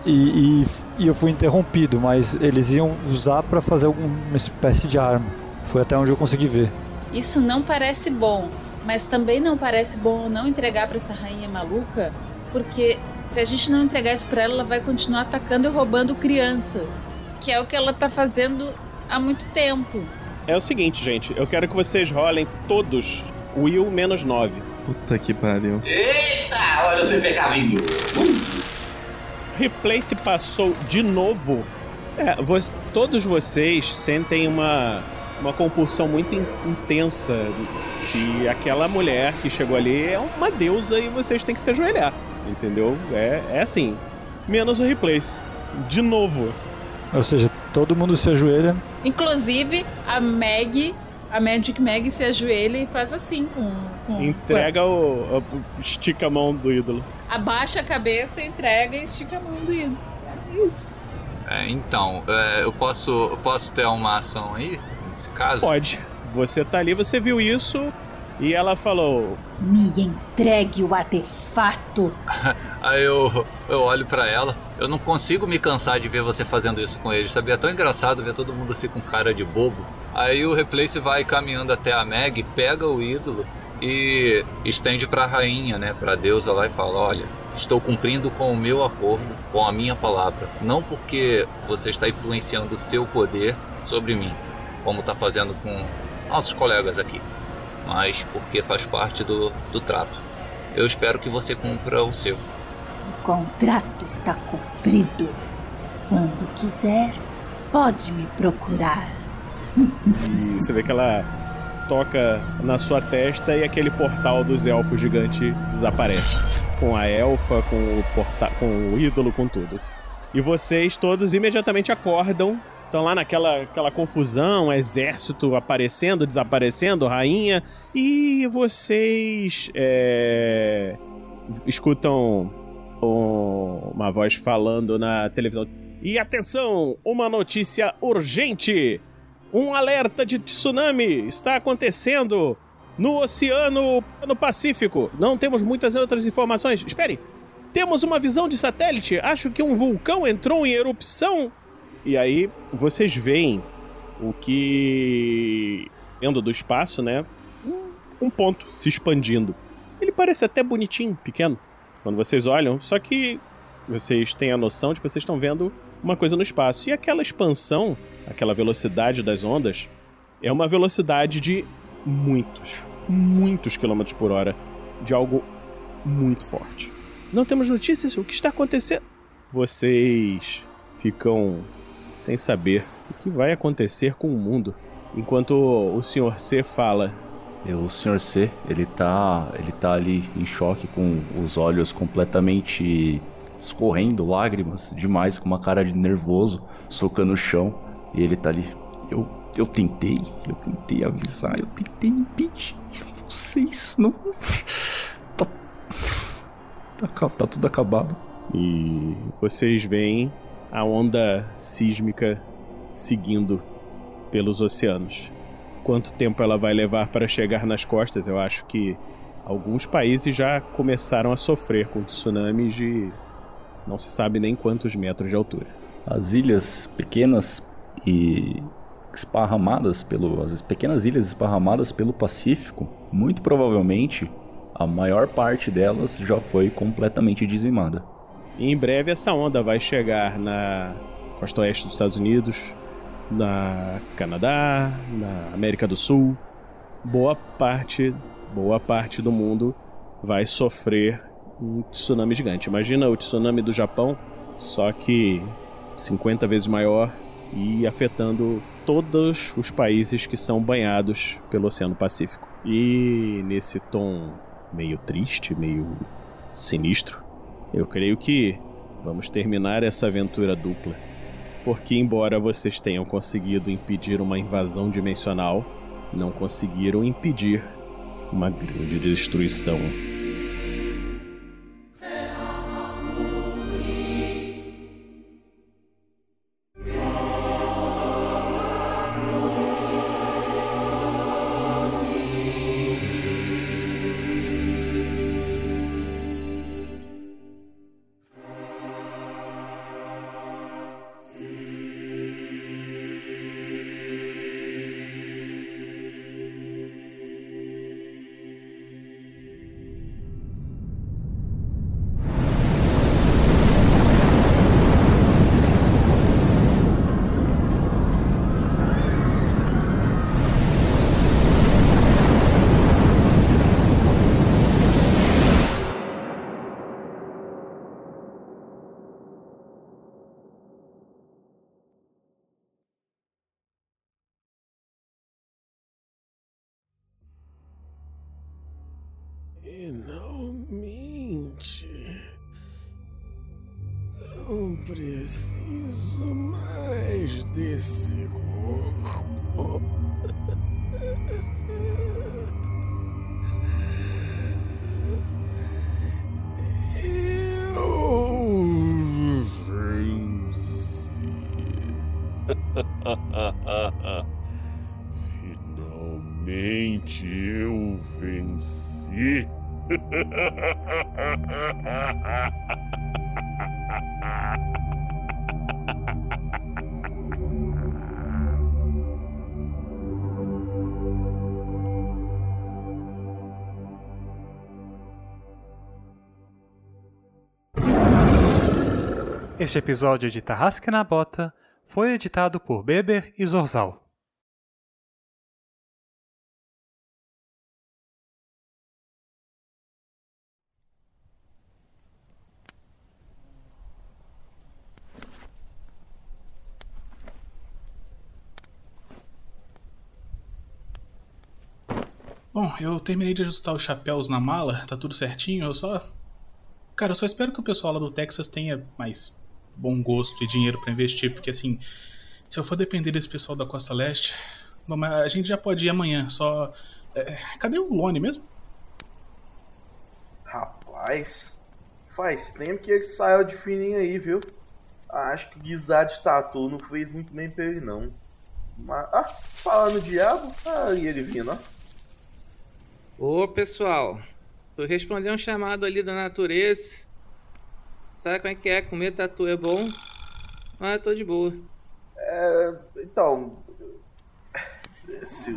E, e, e eu fui interrompido, mas eles iam usar pra fazer alguma espécie de arma. Foi até onde eu consegui ver. Isso não parece bom, mas também não parece bom não entregar pra essa rainha maluca, porque se a gente não entregar isso pra ela, ela vai continuar atacando e roubando crianças, que é o que ela tá fazendo há muito tempo. É o seguinte, gente, eu quero que vocês rolem todos Will menos 9. Puta que pariu. Eita, olha o TPK vindo. Replay se passou de novo. É, vo- todos vocês sentem uma, uma compulsão muito in- intensa que aquela mulher que chegou ali é uma deusa e vocês têm que se ajoelhar. Entendeu? É, é assim. Menos o Replace. De novo. Ou seja, todo mundo se ajoelha. Inclusive, a Meg, a Magic Meg se ajoelha e faz assim com. com Entrega o, o- Estica a mão do ídolo. Abaixa a cabeça, entrega e estica a mão do ídolo. É isso. É, então, é, eu posso, eu posso ter uma ação aí, nesse caso? Pode. Você tá ali, você viu isso e ela falou: Me entregue o artefato. Aí eu, eu olho pra ela, eu não consigo me cansar de ver você fazendo isso com ele, sabia? É tão engraçado ver todo mundo assim com cara de bobo. Aí o Replace vai caminhando até a Meg, pega o ídolo e estende pra rainha, né, pra deusa lá e fala: Olha, estou cumprindo com o meu acordo, com a minha palavra. Não porque você está influenciando o seu poder sobre mim, como está fazendo com nossos colegas aqui, mas porque faz parte do, do trato. Eu espero que você cumpra o seu. O contrato está cumprido. Quando quiser, pode me procurar. E você vê que ela toca na sua testa e aquele portal dos elfos gigante desaparece. Com a elfa, com o, porta com o ídolo, com tudo. E vocês todos imediatamente acordam. Estão lá naquela aquela confusão, exército aparecendo, desaparecendo, rainha. E vocês é, escutam um- uma voz falando na televisão. E atenção, uma notícia urgente! Um alerta de tsunami está acontecendo no Oceano no Pacífico. Não temos muitas outras informações. Espere. Temos uma visão de satélite. Acho que um vulcão entrou em erupção. E aí vocês veem o que vendo do espaço, né? Um, um ponto se expandindo. Ele parece até bonitinho, pequeno, quando vocês olham, só que vocês têm a noção de que vocês estão vendo uma coisa no espaço. E aquela expansão, aquela velocidade das ondas, é uma velocidade de muitos, muitos quilômetros por hora de algo muito forte. Não temos notícias? O que está acontecendo? Vocês ficam sem saber o que vai acontecer com o mundo. Enquanto o Sr. C fala, E o Sr. C, ele tá, ele tá ali em choque com os olhos completamente escorrendo lágrimas demais, com uma cara de nervoso, socando o chão, e ele tá ali. Eu, eu tentei, eu tentei avisar, eu tentei impedir vocês, não. Tá, tá, tá tudo acabado. E vocês veem a onda sísmica seguindo pelos oceanos. Quanto tempo ela vai levar para chegar nas costas? Eu acho que alguns países já começaram a sofrer com tsunamis de não se sabe nem quantos metros de altura. As ilhas pequenas e esparramadas pelo as pequenas ilhas esparramadas pelo Pacífico, muito provavelmente a maior parte delas já foi completamente dizimada. E em breve essa onda vai chegar na costa oeste dos Estados Unidos, na Canadá, na América do Sul. Boa parte, boa parte do mundo vai sofrer um tsunami gigante. Imagina o tsunami do Japão, só que 50 vezes maior e afetando todos os países que são banhados pelo Oceano Pacífico. E nesse tom meio triste, meio sinistro, eu creio que vamos terminar essa aventura dupla. Porque, embora vocês tenham conseguido impedir uma invasão dimensional, não conseguiram impedir uma grande destruição. Preciso mais desse corpo. Eu venci. Finalmente eu venci. Este episódio de Tarrasque na Bota foi editado por Beber e Zorzal. Bom, eu terminei de ajustar os chapéus na mala, tá tudo certinho, eu só. Cara, eu só espero que o pessoal lá do Texas tenha mais bom gosto e dinheiro pra investir, porque assim, se eu for depender desse pessoal da Costa Leste, a gente já pode ir amanhã, só. é, cadê o Lone mesmo? Rapaz, faz tempo que ele saiu de fininho aí, viu? Acho que guisar de tatu não fez muito bem pra ele, não. Mas, ah, falando no diabo, aí ele vindo, ó. Ô pessoal, tô respondendo um chamado ali da natureza. Sabe como é que é? Comer tatu é bom, mas eu tô de boa. É, então.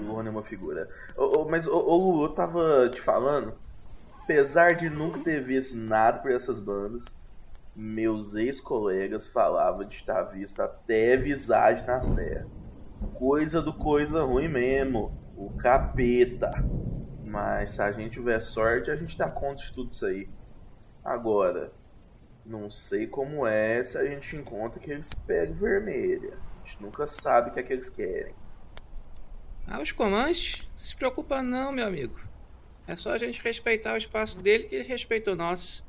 Lone é uma figura. Mas, ô, ô Lu, eu tava te falando. Apesar de nunca ter visto nada por essas bandas, meus ex-colegas falavam de estar visto até visagem nas terras. Coisa do coisa ruim mesmo. O capeta. Mas se a gente tiver sorte, a gente dá conta de tudo isso aí. Agora, não sei como é se a gente encontra aqueles pele vermelha. A gente nunca sabe o que é que eles querem. Ah, os comanches? Não se preocupa não, meu amigo. É só a gente respeitar o espaço dele que ele respeita o nosso.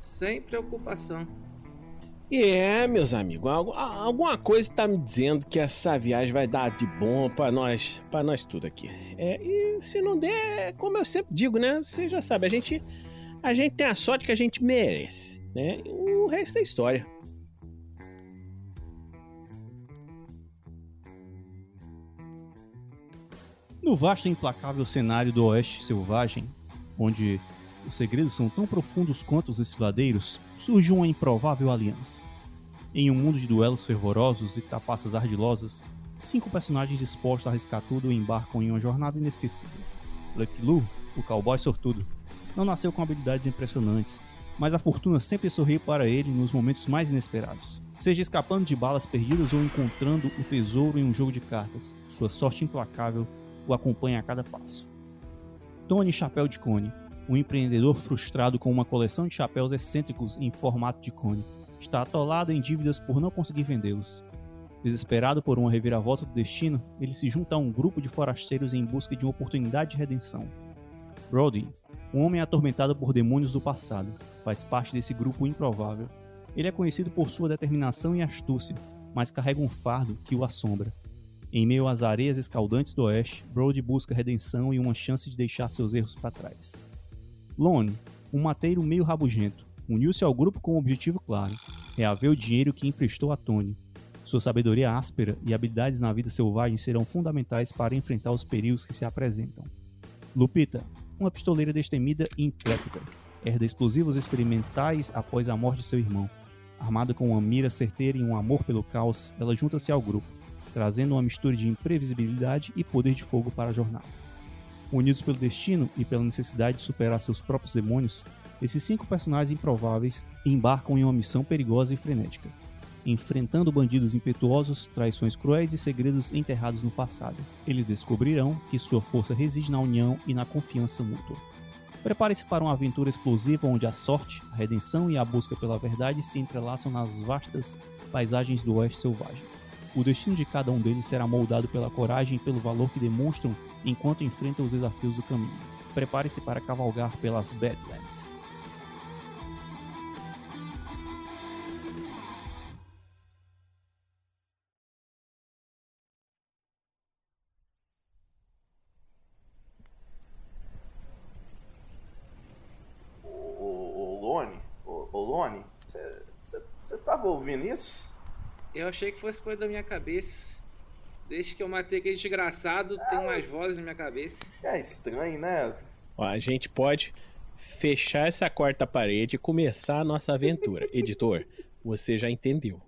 Sem preocupação. É, meus amigos, alguma coisa tá me dizendo que essa viagem vai dar de bom pra nós, para nós tudo aqui. É, e se não der, como eu sempre digo, né? Você já sabe, a gente a gente tem a sorte que a gente merece, né? O resto é história. No vasto e implacável cenário do Oeste Selvagem, onde os segredos são tão profundos quanto os desfiladeiros, surge uma improvável aliança. Em um mundo de duelos fervorosos e tapaças ardilosas, cinco personagens dispostos a arriscar tudo embarcam em uma jornada inesquecível. Lucky Lu, o cowboy sortudo, não nasceu com habilidades impressionantes, mas a fortuna sempre sorri para ele nos momentos mais inesperados. Seja escapando de balas perdidas ou encontrando o tesouro em um jogo de cartas, sua sorte implacável o acompanha a cada passo. Tony Chapéu de Cone, um empreendedor frustrado com uma coleção de chapéus excêntricos em formato de cone. Está atolado em dívidas por não conseguir vendê-los. Desesperado por uma reviravolta do destino, ele se junta a um grupo de forasteiros em busca de uma oportunidade de redenção. Brody, um homem atormentado por demônios do passado, faz parte desse grupo improvável. Ele é conhecido por sua determinação e astúcia, mas carrega um fardo que o assombra. Em meio às areias escaldantes do oeste, Brody busca redenção e uma chance de deixar seus erros para trás. Lone, um mateiro meio rabugento, uniu-se ao grupo com um objetivo claro: reaver o dinheiro que emprestou a Tony. Sua sabedoria áspera e habilidades na vida selvagem serão fundamentais para enfrentar os perigos que se apresentam. Lupita, uma pistoleira destemida e intrépida, herda explosivos experimentais após a morte de seu irmão. Armada com uma mira certeira e um amor pelo caos, ela junta-se ao grupo, trazendo uma mistura de imprevisibilidade e poder de fogo para a jornada. Unidos pelo destino e pela necessidade de superar seus próprios demônios, esses cinco personagens improváveis embarcam em uma missão perigosa e frenética, enfrentando bandidos impetuosos, traições cruéis e segredos enterrados no passado. Eles descobrirão que sua força reside na união e na confiança mútua. Prepare-se para uma aventura explosiva onde a sorte, a redenção e a busca pela verdade se entrelaçam nas vastas paisagens do oeste selvagem. O destino de cada um deles será moldado pela coragem e pelo valor que demonstram enquanto enfrentam os desafios do caminho. Prepare-se para cavalgar pelas Badlands. Tava ouvindo isso? Eu achei que fosse coisa da minha cabeça. Desde que eu matei aquele desgraçado, tem umas vozes na minha cabeça. É estranho, né? Ó, a gente pode fechar essa quarta parede e começar a nossa aventura. Editor, você já entendeu.